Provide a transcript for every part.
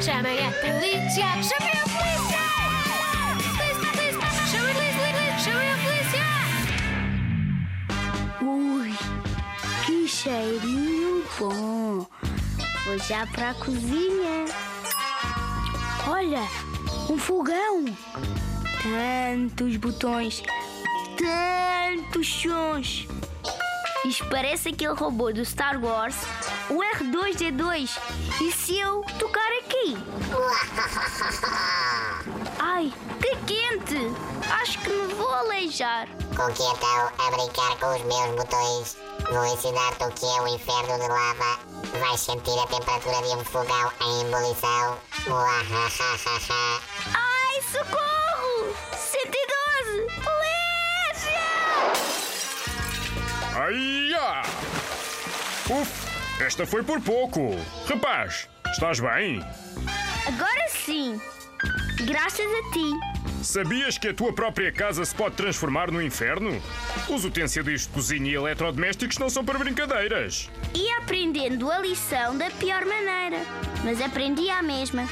Chamem a polícia! Chamem a polícia! Polícia, polícia! Chamem a polícia! Chamem a polícia! Ui, que cheirinho bom. Vou já para a cozinha. Olha, um fogão. Tantos botões, tantos sons. Isto parece aquele robô do Star Wars, o R2D2. E se eu tocar aqui? Ai, que quente! Acho que me vou aleijar. Com que então a brincar com os meus botões? Vou ensinar-te o que é o inferno de lava. Vais sentir a temperatura de um fogão em ebulição. Ai, socorro! 112! Polícia! Aia! Uf, esta foi por pouco. Rapaz, estás bem? Agora sim! Graças a ti! Sabias que a tua própria casa se pode transformar no inferno? Os utensílios de cozinha e eletrodomésticos não são para brincadeiras. Ia aprendendo a lição da pior maneira, mas aprendi à mesma.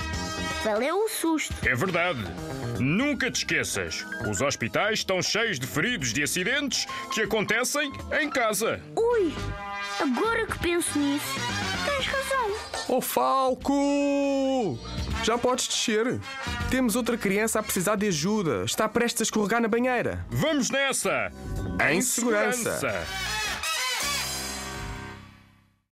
Valeu o susto. É verdade. Nunca te esqueças. Os hospitais estão cheios de feridos de acidentes que acontecem em casa. Ui! Agora que penso nisso, tens razão. Ô Falco! Já podes descer. Temos outra criança a precisar de ajuda. Está prestes a escorregar na banheira. Vamos nessa! Em segurança. segurança.